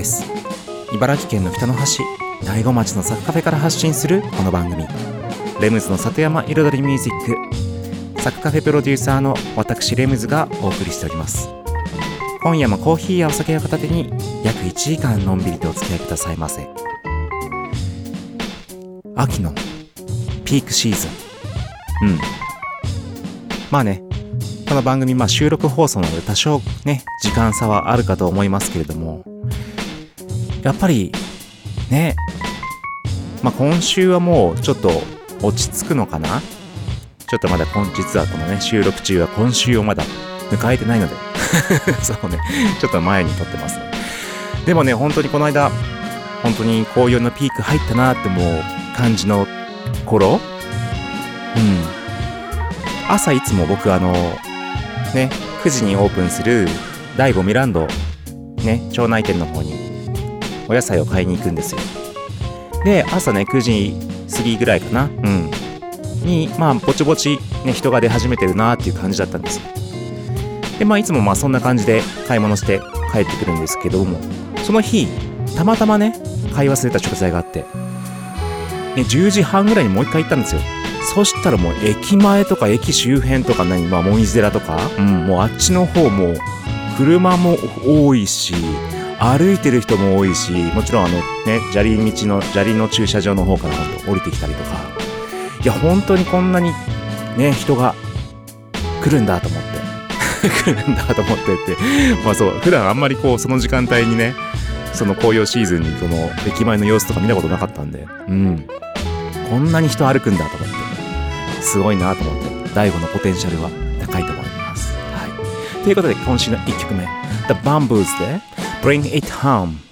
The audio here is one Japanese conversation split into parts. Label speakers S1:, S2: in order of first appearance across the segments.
S1: です。茨城県の北の端大子町のサッカフェから発信するこの番組。レムズの里山彩りミュージック。サッカフェプロデューサーの私レムズがお送りしております。今夜もコーヒーやお酒を片手に約1時間のんびりとお付き合いくださいませ。秋のピークシーズン。うん。まあねこの番組、まあ、収録放送なので多少ね、時間差はあるかと思いますけれども、やっぱり、ね、まあ、今週はもうちょっと落ち着くのかな？ちょっとまだ今、実はこのね、収録中は今週をまだ迎えてないので。そうね、ちょっと前に撮ってます。で。もね、本当にこの間、本当に紅葉のピーク入ったなって思う感じの頃。うん。朝いつも僕あの、ね、9時にオープンする第5ミランド、ね、町内店の方にお野菜を買いに行くんですよ。で、朝ね、9時過ぎぐらいかな、うん。に、まあ、ぼちぼち、ね、人が出始めてるなっていう感じだったんですよ。で、まあ、いつもまあ、そんな感じで買い物して帰ってくるんですけども、その日、たまたまね、買い忘れた食材があって、ね、10時半ぐらいにもう一回行ったんですよ。そしたらもう駅前とか駅周辺とか何、まあ、モミズ寺とか、うん、もうあっちの方も車も多いし、歩いてる人も多いし、もちろんあのね、砂利道の、砂利の駐車場の方から降りてきたりとか、いや、本当にこんなにね、人が来るんだと思って、来るんだと思ってって、まあそう、普段あんまりこう、その時間帯にね、その紅葉シーズンにその駅前の様子とか見たことなかったんで、うん。こんなに人歩くんだと思って、すごいなと思って、大悟のポテンシャルは高いと思います。はい。ということで、今週の1曲目、The Bamboos で Bring It Home。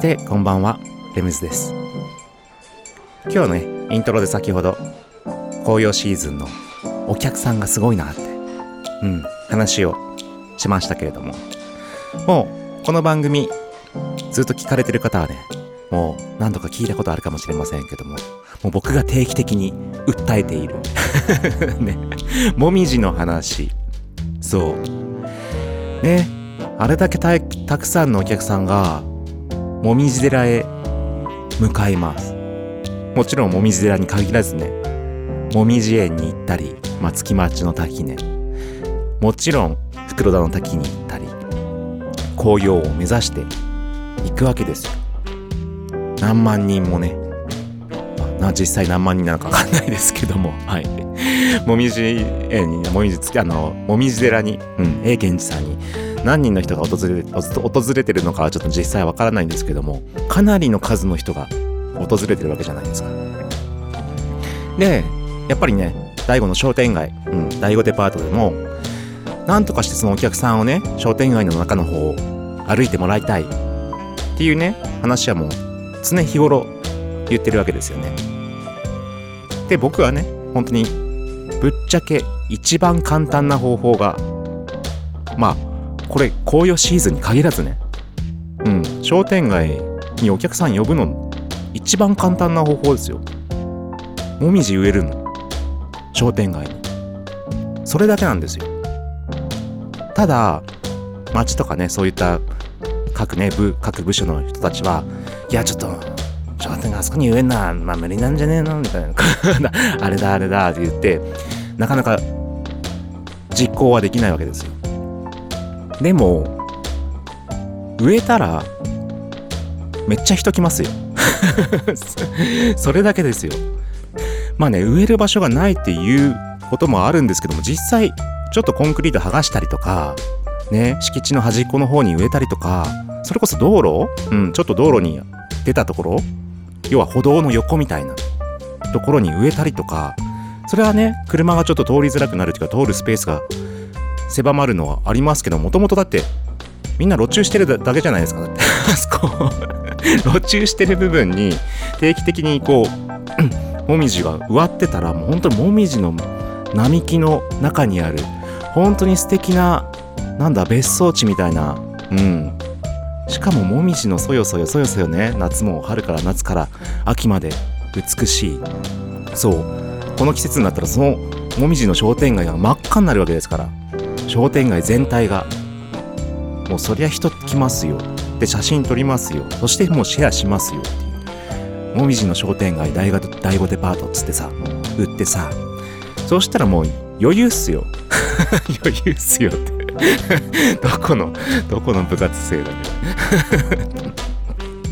S1: してこんばんは。レムズです。今日ねイントロで先ほど紅葉シーズンのお客さんがすごいなってうん話をしましたけれども。もうこの番組ずっと聞かれてる方はねもう何度か聞いたことあるかもしれませんけどももう僕が定期的に訴えている。ね。もみじの話。そう。ね。あれだけたたくさんのお客さんがもみじ寺へ向かいます。もちろんもみじ寺に限らずねもみじ園に行ったり松木町の滝ね。もちろん袋田の滝に行ったり紅葉を目指して行くわけですよ。何万人もね。まあ実際何万人なのか分かんないですけども。はい。もみじ園にもみじあのもみじ寺にうん永源寺さんに何人の人が訪れ訪れてるのかはちょっと実際わからないんですけどもかなりの数の人が訪れてるわけじゃないですか。でやっぱりね第5の商店街、うん、第5デパートでもなんとかしてそのお客さんをね商店街の中の方を歩いてもらいたい。っていうね話はもう常日頃言ってるわけですよね。で僕はね本当にぶっちゃけ一番簡単な方法がまあこれ紅葉シーズンに限らずね。うん。商店街にお客さん呼ぶの一番簡単な方法ですよ。もみじ植えるの。商店街に。それだけなんですよ。ただ町とかねそういった各ね部各部署の人たちはいやちょっと商店街あそこに植えんなまあ無理なんじゃねえの？みたいな。あれだあれだって言ってなかなか実行はできないわけですよ。でも植えたらめっちゃ人来ますよ。それだけですよ。まあね植える場所がないっていうこともあるんですけども実際ちょっとコンクリート剥がしたりとかね敷地の端っこの方に植えたりとかそれこそ道路うんちょっと道路に出たところ要は歩道の横みたいなところに植えたりとかそれはね車がちょっと通りづらくなるというか通るスペースが狭まるのはありますけどもともとだってみんな路駐してるだけじゃないですかだって。あそこ。路駐してる部分に定期的にこう もみじが植わってたらもう本当にもみじの並木の中にある本当に素敵ななんだ別荘地みたいな。うん。しかももみじのそよそよそよそよね。夏も春から夏から秋まで美しい。そう。この季節になったらそのもみじの商店街が真っ赤になるわけですから商店街全体がもうそりゃ人来ますよ。で写真撮りますよ。そしてもうシェアしますよ。っていうもみじの商店街第5第5デパートっつってさ売ってさ。そうしたらもう余裕っすよ。余裕っすよって。どこのどこの部活生だけ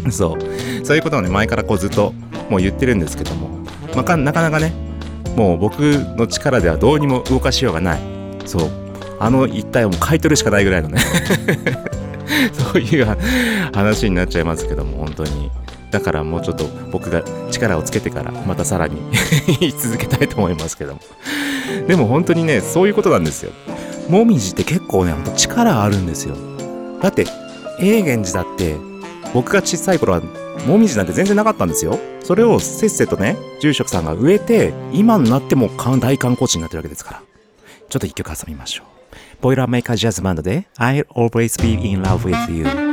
S1: ど そう。そういうことをね前からこうずっともう言ってるんですけども、まあか、なかなかねもう僕の力ではどうにも動かしようがない。そう。あの一帯をもう買い取るしかないぐらいのね。そういう話になっちゃいますけども本当に。だからもうちょっと僕が力をつけてからまたさらに言 い続けたいと思いますけども。でも本当にねそういうことなんですよ。もみじって結構ねほんと力あるんですよ。だって永源寺だって僕が小さい頃はもみじなんて全然なかったんですよ。それをせっせとね住職さんが植えて今になっても大観光地になってるわけですから。ちょっと一曲挟みましょう ボイラーメーカージャズバンドで I'll always be in love with you 「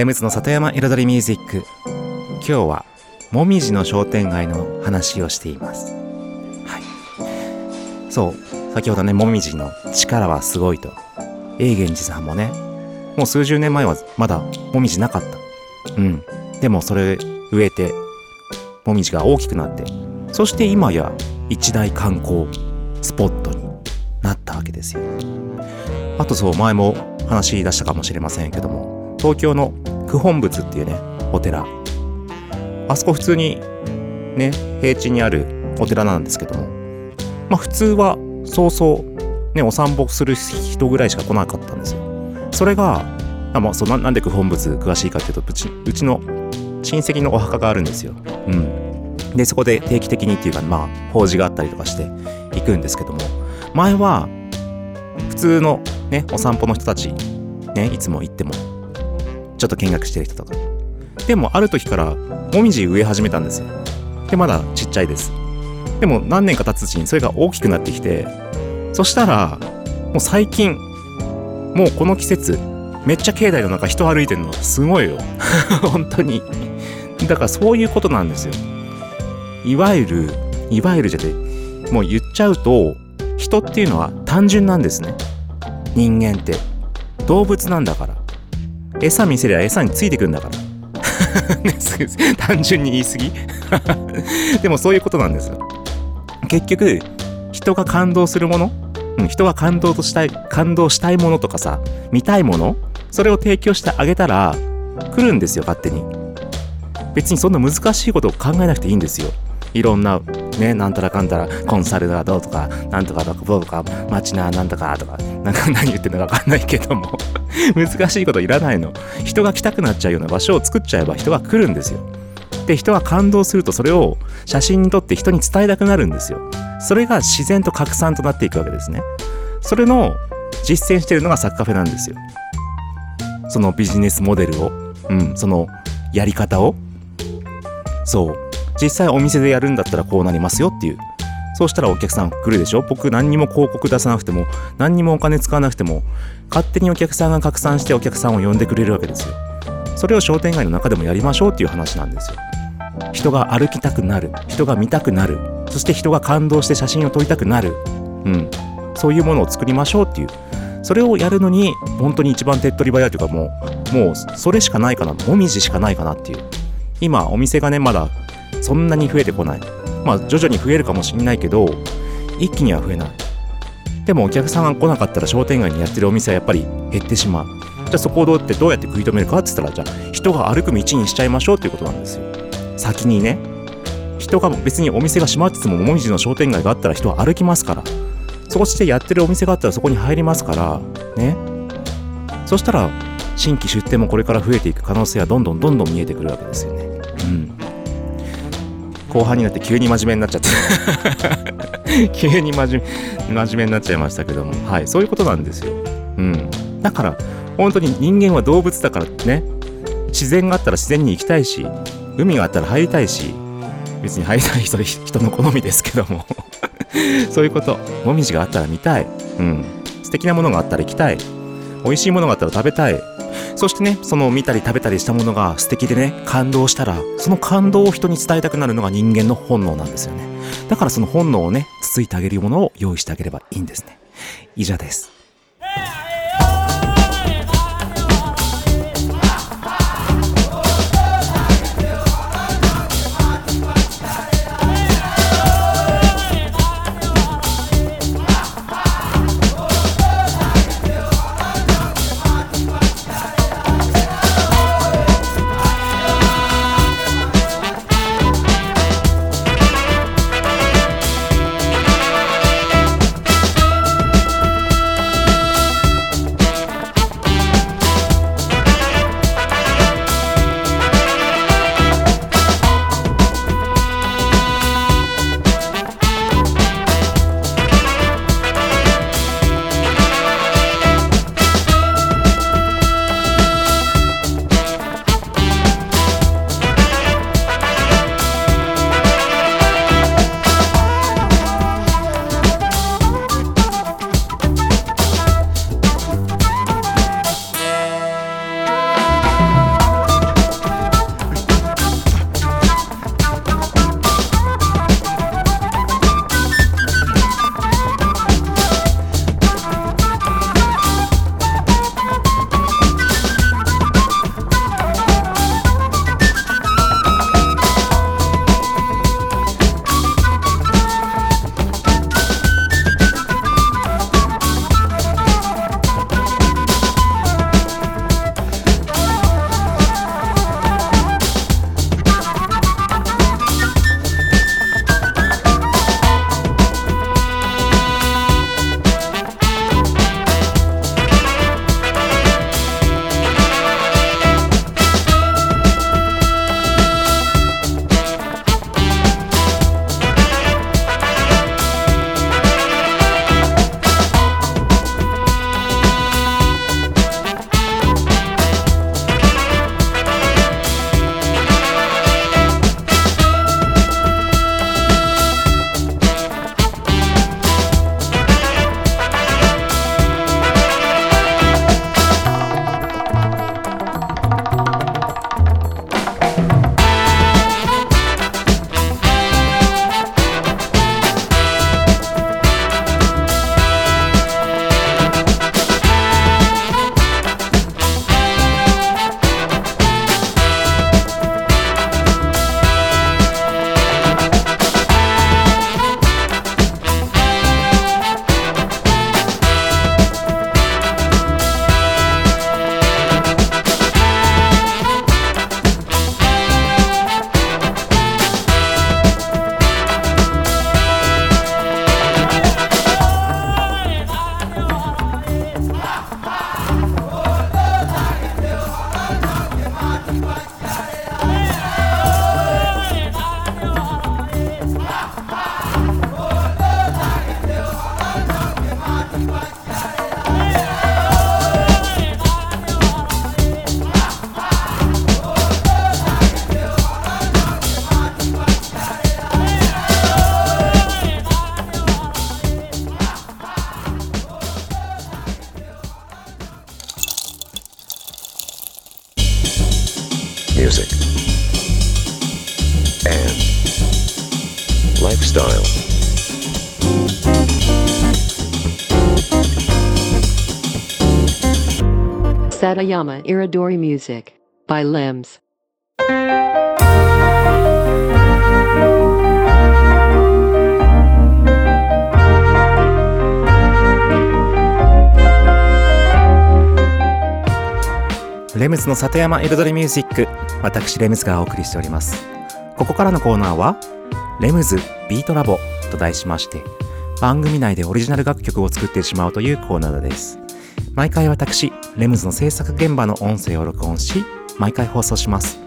S1: レムズの里山彩りミュージック。今日はもみじの商店街の話をしています。はい。そう。先ほどねもみじの力はすごいと。永源寺さんもね。もう数十年前はまだもみじなかった。うん。でもそれ植えてもみじが大きくなって。そして今や一大観光スポットになったわけですよ。あとそう前も話し出したかもしれませんけども東京の九本仏っていうねお寺。あそこ普通にね平地にあるお寺なんですけども。まあ普通はそうそうねお散歩する人ぐらいしか来なかったんですよ。それがあ、まあ、そうななんで九本仏詳しいかっていうとうちうちの親戚のお墓があるんですよ。うん。でそこで定期的にっていうかまあ法事があったりとかして行くんですけども。前は普通のねお散歩の人たちねいつも行ってもちょっと見学してる人とか。でもある時からもみじ植え始めたんですよ。でまだちっちゃいです。でも何年か経つうちにそれが大きくなってきてそしたらもう最近もうこの季節めっちゃ境内の中人歩いてるのすごいよ。本当に。だからそういうことなんですよ。いわゆるいわゆるじゃてもう言っちゃうと人っていうのは単純なんですね。人間って。動物なんだから。餌見せりゃ餌についてくんだから。単純に言い過ぎ。でもそういうことなんですよ。結局人が感動するもの、うん、人が感動としたい感動したいものとかさ見たいもの？それを提供してあげたら来るんですよ勝手に。別にそんな難しいことを考えなくていいんですよ。いろんなねなんたらかんたらコンサルがどうとかなんとかとかどうとかマチナーなんとかとか。なんか何言ってんのか分かんないけども。難しいこといらないの。人が来たくなっちゃうような場所を作っちゃえば人が来るんですよ。で人が感動するとそれを写真に撮って人に伝えたくなるんですよ。それが自然と拡散となっていくわけですね。それの実践してるのがサッカフェなんですよ。そのビジネスモデルを。うんそのやり方を。そう。実際お店でやるんだったらこうなりますよっていう。そうしたらお客さん来るでしょ？僕何にも広告出さなくても何にもお金使わなくても勝手にお客さんが拡散してお客さんを呼んでくれるわけですよ。それを商店街の中でもやりましょうっていう話なんですよ。人が歩きたくなる人が見たくなるそして人が感動して写真を撮りたくなる。うん。そういうものを作りましょうっていう。それをやるのに本当に一番手っ取り早いというかもうもうそれしかないかなもみじしかないかなっていう。今お店がねまだそんなに増えてこない。まあ徐々に増えるかもしれないけど一気には増えない。でもお客さんが来なかったら商店街にやってるお店はやっぱり減ってしまう。じゃあそこをどうやってどうやって食い止めるかって言ったらじゃあ人が歩く道にしちゃいましょうっていうことなんですよ。先にね人が別にお店が閉まっててももみじの商店街があったら人は歩きますから。そしてやってるお店があったらそこに入りますから。ね。そしたら新規出店もこれから増えていく可能性はどんどんどんどん見えてくるわけですよね。うん。後半になって急に真面目になっちゃって。急に真面目真面目になっちゃいましたけども。はいそういうことなんですよ。うん。だから本当に人間は動物だからね。自然があったら自然に行きたいし海があったら入りたいし別に入りたい人 人の好みですけども。そういうこともみじがあったら見たい。うん。素敵なものがあったら行きたい。美味しいものがあったら食べたい。そしてねその見たり食べたりしたものが素敵でね感動したらその感動を人に伝えたくなるのが人間の本能なんですよね。だからその本能をねつついてあげるものを用意してあげればいいんですね。以上です。
S2: Satayama Iridori Music by Limbs.
S1: レムズの里山彩りミュージック私レムズがお送りしておりますここからのコーナーはレムズビートラボと題しまして番組内でオリジナル楽曲を作ってしまうというコーナーです毎回私レムズの制作現場の音声を録音し毎回放送します。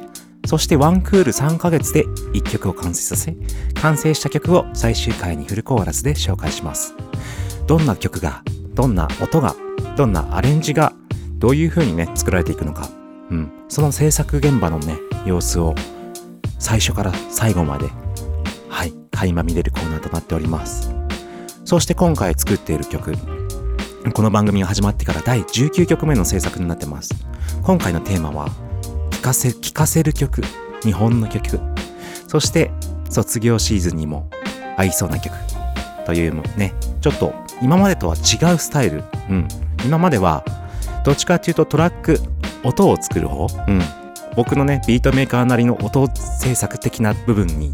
S1: そしてワンクール3ヶ月で1曲を完成させ完成した曲を最終回にフルコーラスで紹介します。どんな曲がどんな音がどんなアレンジがどういう風にね作られていくのか、うん、その制作現場のね様子を最初から最後まではい垣間見れるコーナーとなっております。そして今回作っている曲。この番組が始まってから第19曲目の制作になってます。今回のテーマは聴かせ聴かせる曲。日本の曲。そして卒業シーズンにも合いそうな曲。というねちょっと今までとは違うスタイル、うん、今まではどっちかっていうとトラック音を作る方、うん、僕のねビートメーカーなりの音制作的な部分に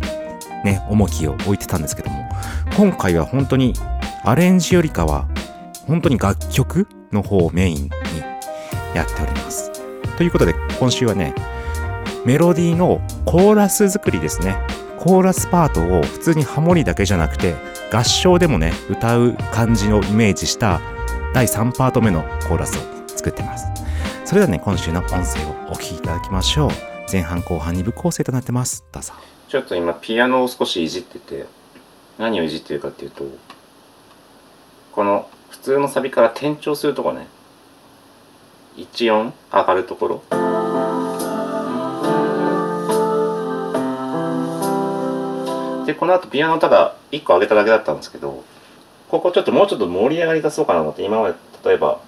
S1: ね重きを置いてたんですけども。今回は本当にアレンジよりかは本当に楽曲の方をメインにやっております。ということで今週はねメロディーのコーラス作りですね。コーラスパートを普通にハモリだけじゃなくて合唱でもね歌う感じをイメージした第3パート目のコーラスを作ってます。それではね今週の音声をお聴きいただきましょう。前半後半2部構成となってます。どうぞ。
S3: ちょっと今ピアノを少しいじってて何をいじってるかっていうとこの普通のサビから転調するとこね。1音上がるところ。でこの後ピアノただ1個上げただけだったんですけどここちょっともうちょっと盛り上がり出そうかなと思って今まで例えば。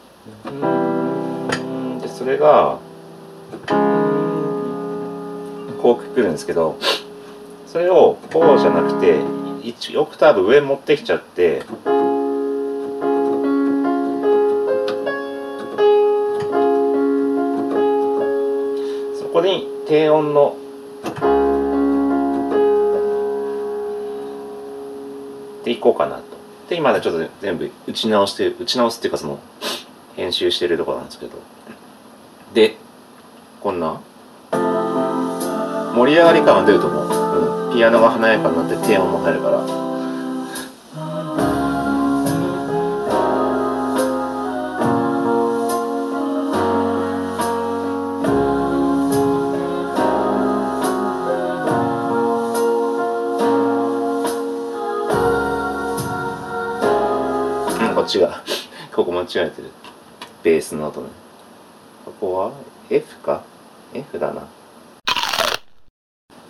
S3: うんでそれがこうくるんですけどそれをこうじゃなくて1オクターブ上持ってきちゃって低音の。でいこうかなと。で今ねちょっと全部打ち直して打ち直すっていうかその編集してるところなんですけど。でこんな。盛り上がり感は出ると思う、うん、ピアノが華やかになって低音も入るから。間違えてる。ベースの音ね。ここは F か？F だな。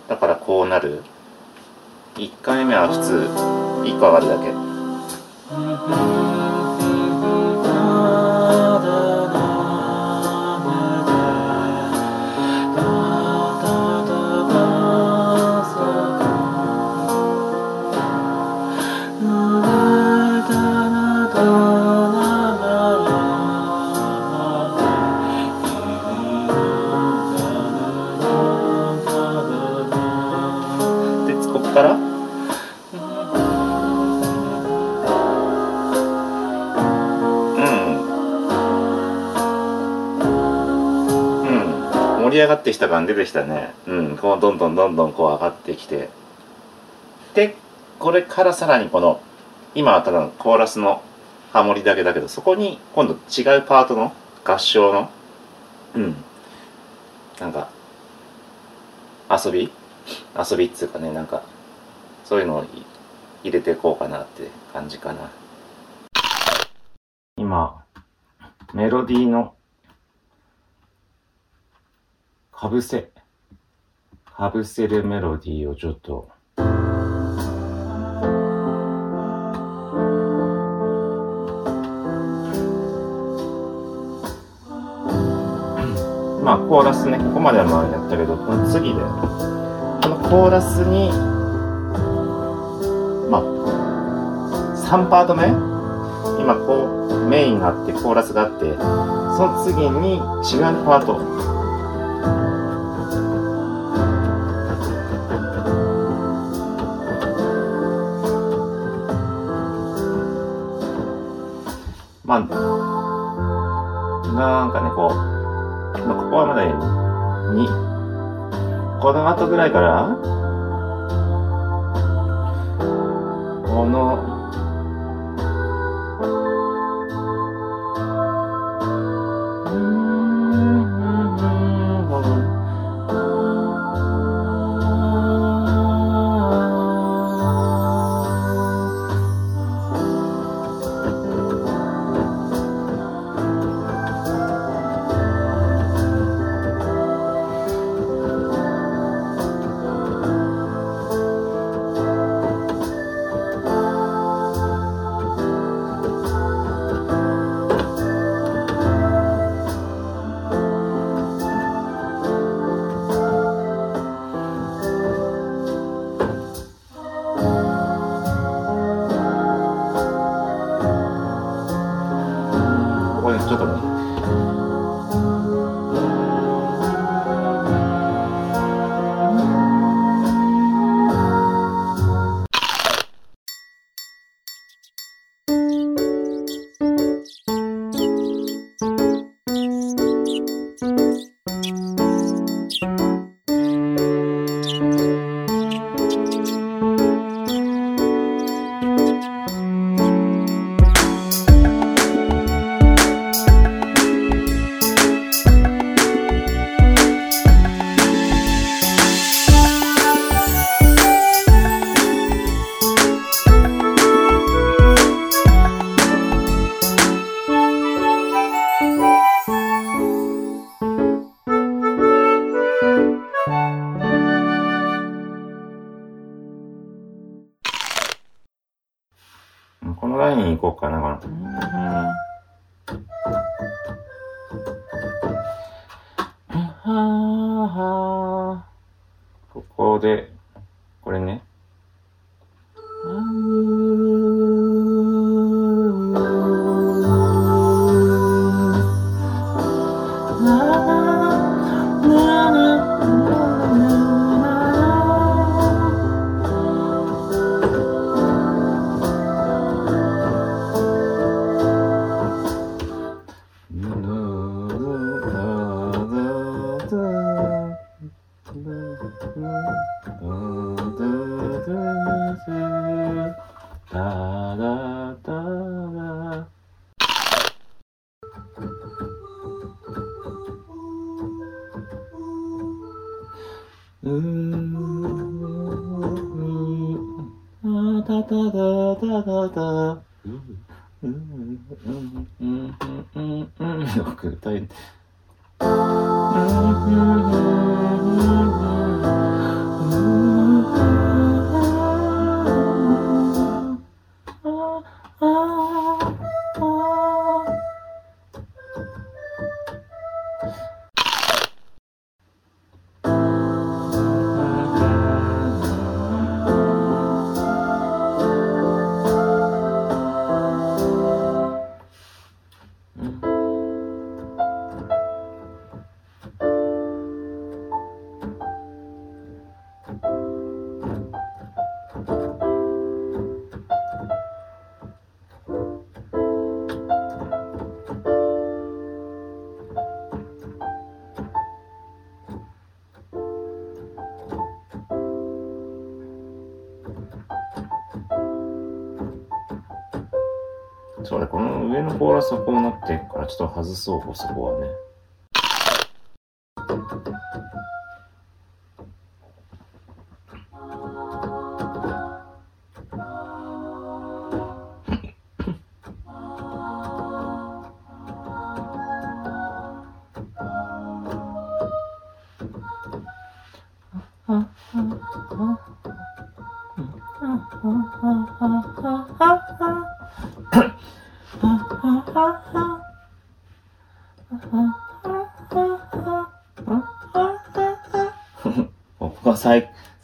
S3: だからこうなる？1回目は普通。1個上がるだけ。から？うん。うん。盛り上がってきた感出てきたね。うん。こうどんどんどんどんこう上がってきて。でこれからさらにこの今はただのコーラスのハモリだけだけどそこに今度違うパートの合唱のうん。なんか遊び？遊びっつうかねなんかそういうのを入れていこうかなって感じかな。今メロディーのかぶせかぶせるメロディーをちょっと。ま
S1: あコーラスね、ここまではまあやったけど、この次で、このコーラスに、3パート目。今こう、メインがあって、コーラスがあって、その次に違うパート。まあ、なんかね、こう、まあここはまだ2、この後ぐらいから、ここで、これね。そうね、この上のコーラスはこうなってるから、ちょっと外そう、そこはね。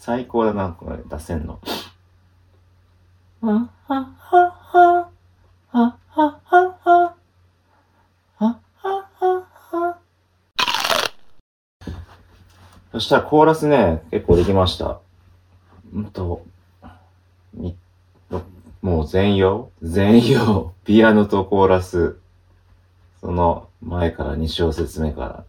S3: 最、高だな、これ出せんの。そしたらコーラスね、結構できました。うんと、もう全容全容。ピアノとコーラス。その前から2小節目から。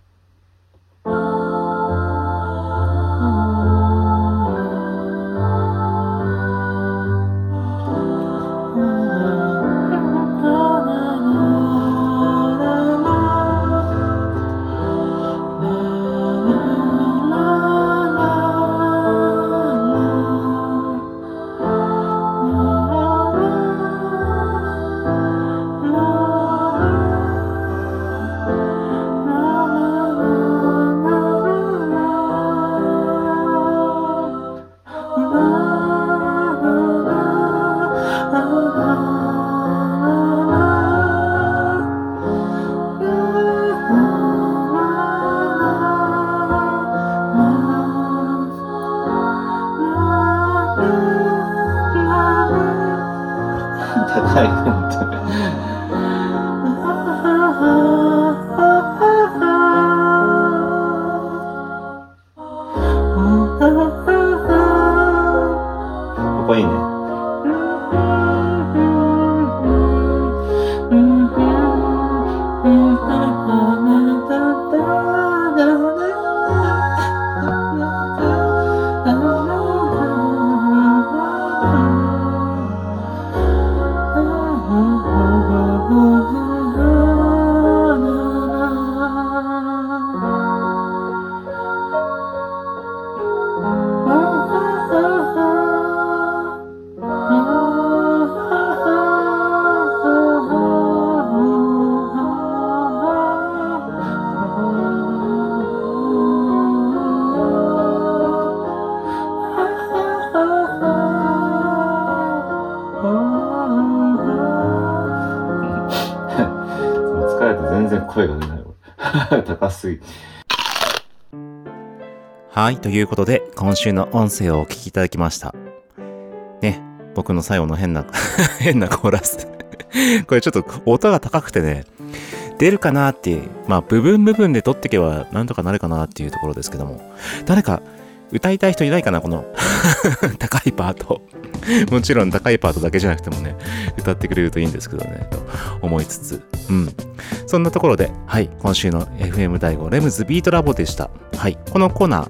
S3: わ。高す。
S1: はい、ということで、今週の音声をお聞きいただきました。ね、僕の最後の変な、変なコーラス。これちょっと音が高くてね、出るかなって、まあ部分部分で撮ってけばなんとかなるかなっていうところですけども、誰か歌いたい人いないかなこの。高いパート。もちろん高いパートだけじゃなくてもね、歌ってくれるといいんですけどね、と思いつつ、うん。そんなところで、はい、今週の FM 第5レムズビートラボでした。はい、このコーナー、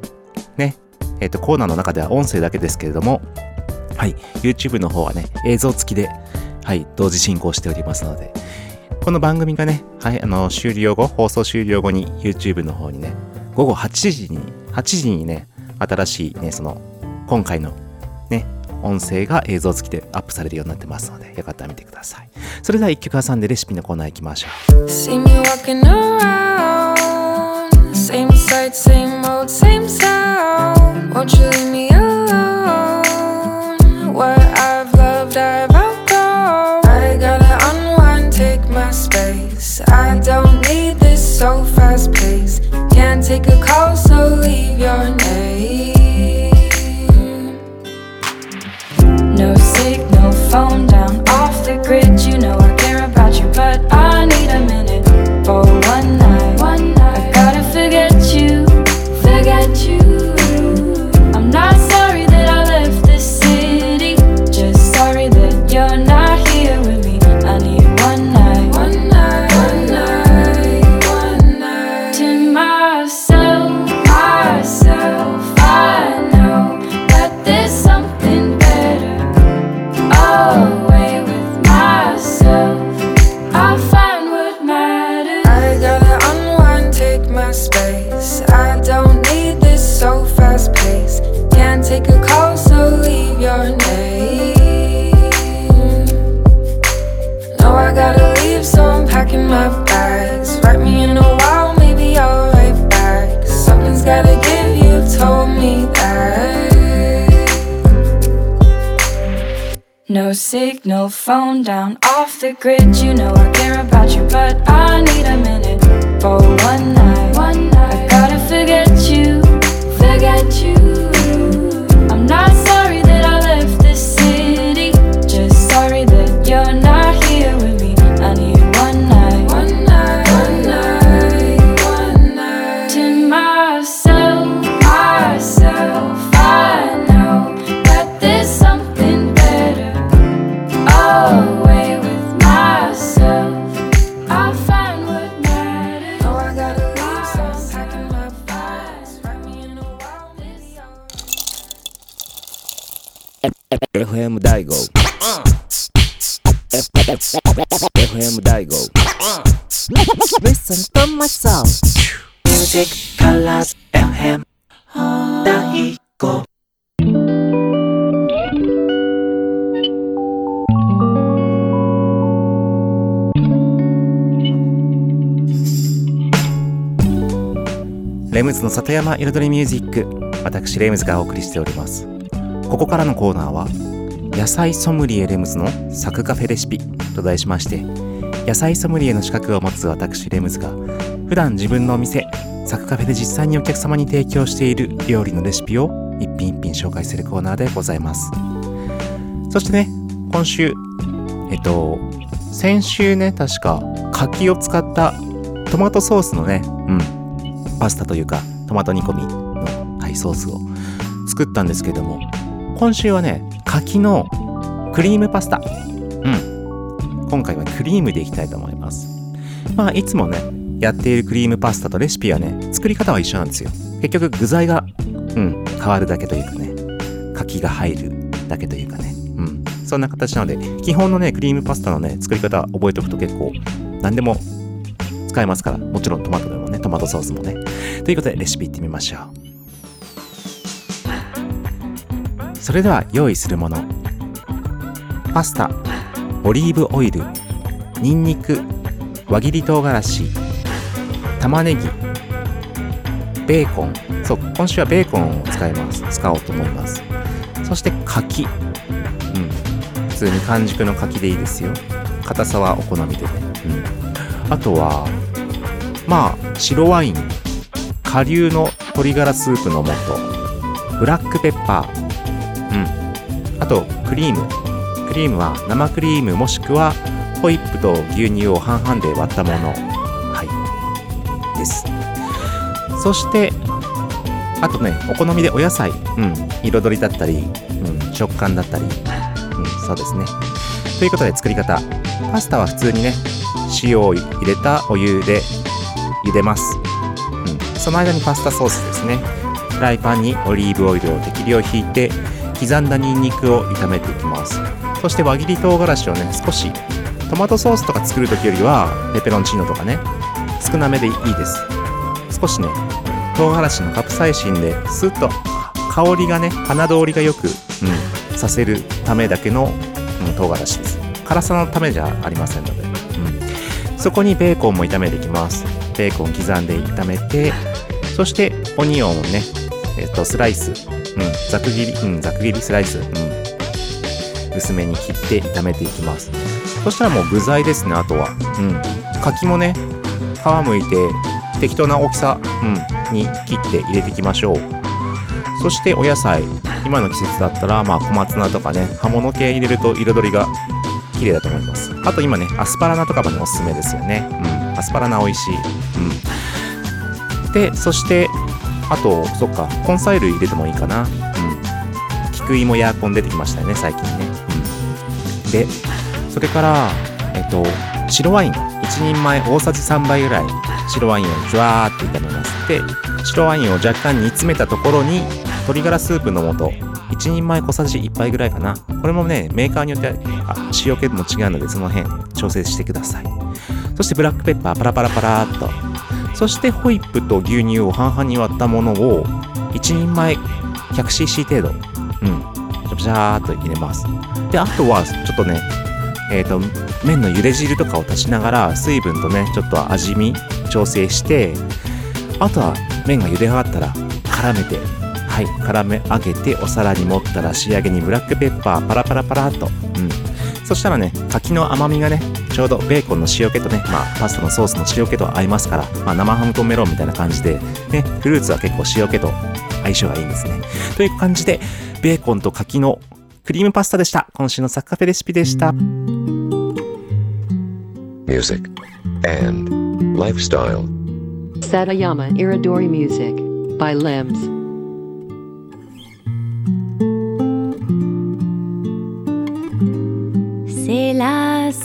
S1: ね、えっ、と、コーナーの中では音声だけですけれども、はい、YouTube の方はね、映像付きで、はい、同時進行しておりますので、この番組がね、はい、あの、終了後、放送終了後に YouTube の方にね、午後8時に、8時にね、新しいね、その、今回のね、音声が映像付きでアップされるようになってますので、よかったら見てください。それでは一曲挟んでレシピのコーナー行きましょう。
S4: See me walking around, same sight, same old, same sound. Won't you leave me alone? What I've loved, I've outgrown. I gotta unwind, take my space. I don't need this so fast pace. Can't take a call, so leave your name. Phone down, off the grid. You know I care about you, but I need a minute phone down, off the grid. You know I care about you, but I need a minute for one night. One night. I gotta forget you, forget you.
S1: FM 大悟 FM 大悟
S5: Listen to my song. Music colors FM. 大悟。
S1: レムズの里山彩りミュージック私レムズがお送りしておりますここからのコーナーは野菜ソムリエレムズのサクカフェレシピと題しまして野菜ソムリエの資格を持つ私レムズが普段自分のお店サクカフェで実際にお客様に提供している料理のレシピを一品一品紹介するコーナーでございます。そしてね今週えっと先週ね確か柿を使ったトマトソースのねうんパスタというかトマト煮込みの、はい、ソースを作ったんですけども今週はね柿のクリームパスタ。うん。今回はクリームでいきたいと思います。まあいつもねやっているクリームパスタとレシピはね作り方は一緒なんですよ。結局具材がうん変わるだけというかね柿が入るだけというかね。うん。そんな形なので基本のねクリームパスタのね作り方覚えておくと結構何でも使えますから。もちろんトマトでもねトマトソースもね。ということでレシピいってみましょう。それでは用意するもの。パスタオリーブオイルニンニク輪切り唐辛子玉ねぎベーコン。そう今週はベーコンを使います。使おうと思います。そして柿。うん。普通に完熟の柿でいいですよ。硬さはお好みでね。うん。あとはまあ白ワイン。顆粒の鶏ガラスープの素。ブラックペッパー。うん。あとクリーム。クリームは生クリームもしくはホイップと牛乳を半々で割ったもの。はい。です。そしてあとねお好みでお野菜。うん。彩りだったり、うん、食感だったり。うんそうですね。ということで作り方。パスタは普通にね塩を入れたお湯で茹でます、うん、その間にパスタソースですね。フライパンにオリーブオイルを適量引いて刻んだニンニクを炒めていきます。そして輪切り唐辛子をね少しトマトソースとか作る時よりはペペロンチーノとかね少なめでいいです。少しね唐辛子のカプサイシンでスッと香りがね鼻通りがよく、うん、させるためだけの、うん、唐辛子です。辛さのためじゃありませんので、うん、そこにベーコンも炒めていきます。ベーコン刻んで炒めてそしてオニオンをねえっとスライス、うん、ざく切り、うん、ざく切り。スライス、うん、薄めに切って炒めていきます。そしたらもう具材ですねあとは、うん、柿もね皮むいて適当な大きさ、うん、に切って入れていきましょう。そしてお野菜。今の季節だったらまあ小松菜とかね葉物系入れると彩りが綺麗だと思います。あと今ねアスパラナとかもねおすすめですよね。うん。アスパラナ美味しい。うん。でそしてあとそっか根菜類入れてもいいかな。うん。菊芋やコン出てきましたよね最近ね。うん。でそれからえっと白ワイン。1人前大さじ3杯ぐらい。白ワインをジュワーって炒めます。で白ワインを若干煮詰めたところに鶏ガラスープの素。1人前小さじ1杯ぐらいかな。これもねメーカーによってあ塩気も違うのでその辺調整してください。そしてブラックペッパーパラパラパラーっと。そしてホイップと牛乳を半々に割ったものを1人前 100cc 程度。うん。ジャーと入れます。であとはちょっとねえっ、と麺の茹で汁とかを足しながら水分とねちょっと味見調整してあとは麺が茹で上がったら絡めてはい絡め上げてお皿に盛ったら仕上げにブラックペッパーパラパラパラっと。うん。そしたらね柿の甘みがねちょうどベーコンの塩気とねまあパスタのソースの塩気と合いますから、まあ、生ハムとメロンみたいな感じでねフルーツは結構塩気と相性がいいんですねという感じでベーコンと柿のクリームパスタでした今週のサッカフェレシピでした
S6: music, and lifestyle.
S2: Satayama Iridori Music by Limbs.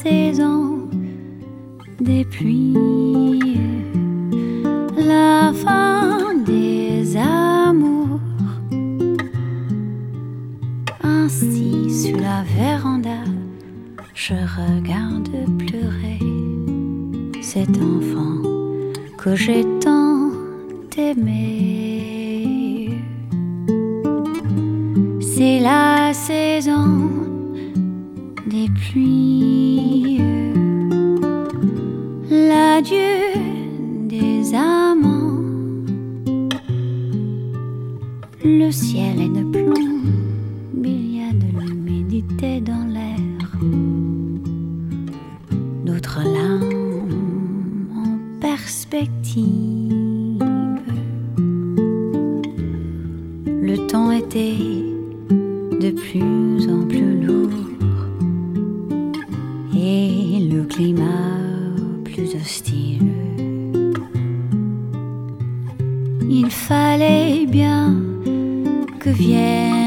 S7: Saison des pluies, la fin des amours, Ainsi, sur la véranda, je regarde pleurer cet enfant que j'ai tant aimé. C'est la saison des pluies, l'adieu des amants. Le ciel est de plomb, il y a de l'humidité dans l'air. D'autres larmes en perspective. Le temps était de plus en plus lourd climat plus hostile. Il fallait bien que vienne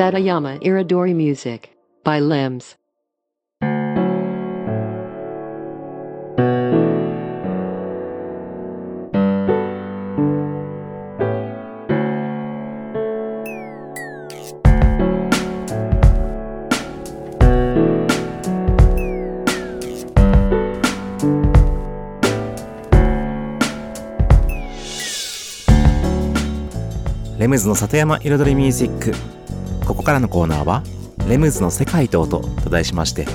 S2: Satayama Iridori Music by Limbs.
S1: レムズの里山彩りミュージックここからのコーナーは「レムズの世界と音」と題しまして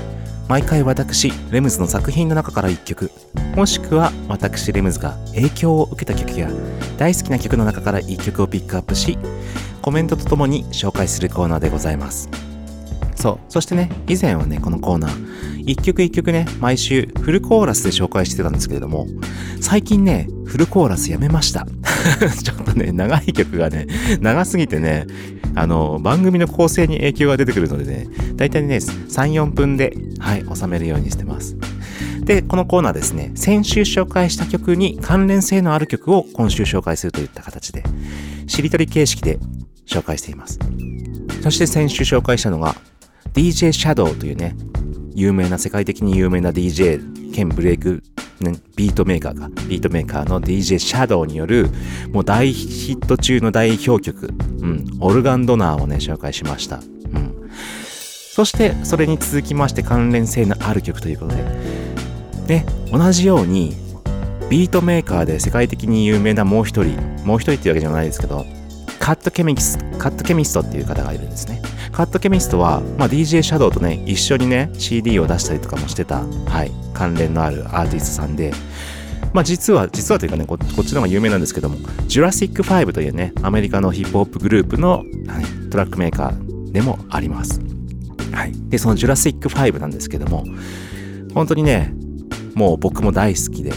S1: 毎回私レムズの作品の中から1曲もしくは私レムズが影響を受けた曲や大好きな曲の中から1曲をピックアップしコメントとともに紹介するコーナーでございます。そうそしてね以前はねこのコーナー一曲一曲ね毎週フルコーラスで紹介してたんですけれども最近ねフルコーラスやめました。ちょっとね長い曲がね長すぎてねあの番組の構成に影響が出てくるのでね大体ね34分ではい収めるようにしてます。でこのコーナーですね先週紹介した曲に関連性のある曲を今週紹介するといった形でしりとり形式で紹介しています。そして先週紹介したのが DJ シャドウというね、有名な、世界的に有名な DJ 兼ブレイク、ね、ビートメーカーが、ビートメーカーの DJ シャドウによる、もう大ヒット中の代表曲、うん、 Organ Donor をね、紹介しました。うん。そして、それに続きまして関連性のある曲ということで、ね、同じように、ビートメーカーで世界的に有名なもう一人、もう一人っていうわけじゃないですけど、カットケミスカットケミストっていう方がいるんですね。カットケミストは、まあ、DJ シャドウとね、一緒にね、CD を出したりとかもしてた、はい、関連のあるアーティストさんで、まあ、実は、実はというかねこ、こっちの方が有名なんですけども、ジュラシック5というね、アメリカのヒップホップグループの、はい、トラックメーカーでもあります。はい。で、そのジュラシック5なんですけども、本当にね、もう僕も大好きで、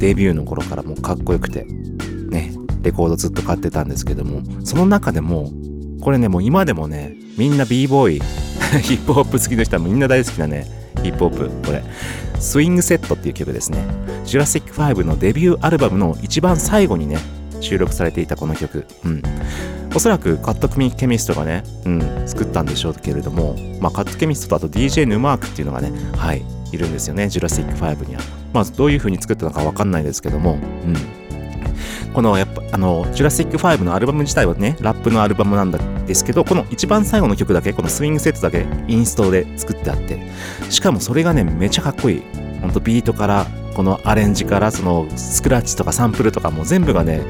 S1: デビューの頃からもうかっこよくて、レコードずっと買ってたんですけども、その中でも、これね、もう今でもね、みんな b ボーイ、ヒップホップ好きの人はみんな大好きなね、ヒップホップ、これ、スイングセットっていう曲ですね。ジュラシック5のデビューアルバムの一番最後にね、収録されていたこの曲。うん。おそらくカットケミストがね、うん、作ったんでしょうけれども、まあ、カットケミストとあと DJ ヌマークっていうのがね、はい、いるんですよね、ジュラシック5には。まあ、どういう風に作ったのかわかんないですけども、うん。このやっぱあのジュラシック5のアルバム自体はねラップのアルバムなんですけどこの一番最後の曲だけこの Swing Set だけインストで作ってあってしかもそれがねめちゃかっこいい。ほんとビートからこのアレンジからそのスクラッチとかサンプルとかも全部がね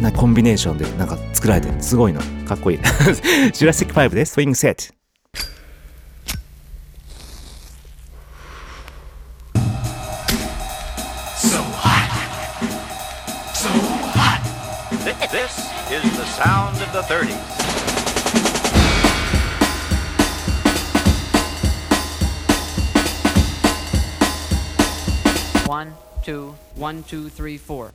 S1: なコンビネーションでなんか作られてすごいの。かっこいい。ジュラシック5で
S8: Swing Set。Sound of the 30s.
S9: One, two, one, two, three, four.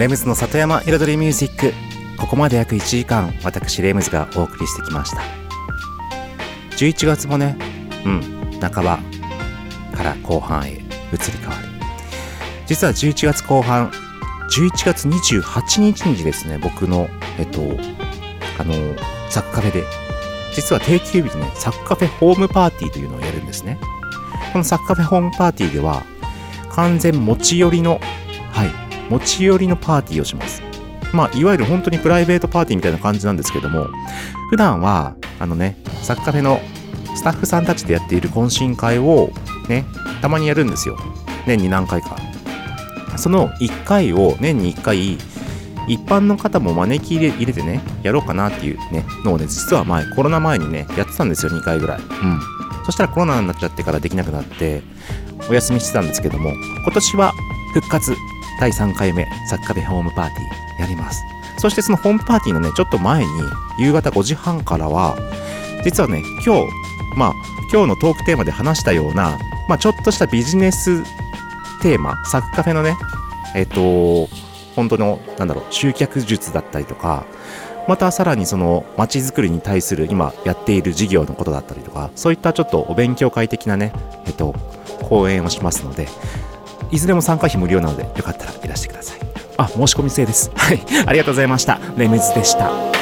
S1: レムズの里山彩りミュージック」ここまで約1時間私レムズがお送りしてきました。11月もねうん半ばから後半へ移り変わり。実は11月後半11月28日にですね、僕の、えっと、あの、サッカフェで、実は定休日にね、サッカフェホームパーティーというのをやるんですね。このサッカフェホームパーティーでは、完全持ち寄りの、持ち寄りのパーティーをします。まあ、いわゆる本当にプライベートパーティーみたいな感じなんですけども、普段は、あのね、サッカフェのスタッフさんたちでやっている懇親会を、ね、たまにやるんですよ。年に何回か。その1回を年に1回、一般の方も招き入れてね、やろうかなっていうね、のをね、実は前、コロナ前にね、やってたんですよ、2回ぐらい。うん。そしたらコロナになっちゃってからできなくなって、お休みしてたんですけども、今年は復活、第3回目、サッカフェホームパーティーやります。そしてそのホームパーティーのね、ちょっと前に、夕方5時半からは、実はね、今日、まあ、今日のトークテーマで話したような、まあ、ちょっとしたビジネステーマ、サッカフェのね、えっと、本当の、なんだろう、集客術だったりとか、またさらにその街づくりに対する今やっている事業のことだったりとか、そういったちょっとお勉強会的なね、えっと、講演をしますので、いずれも参加費無料なので、よかったらいらしてください。あ、申し込み制です。はい。ありがとうございました。レメズでした。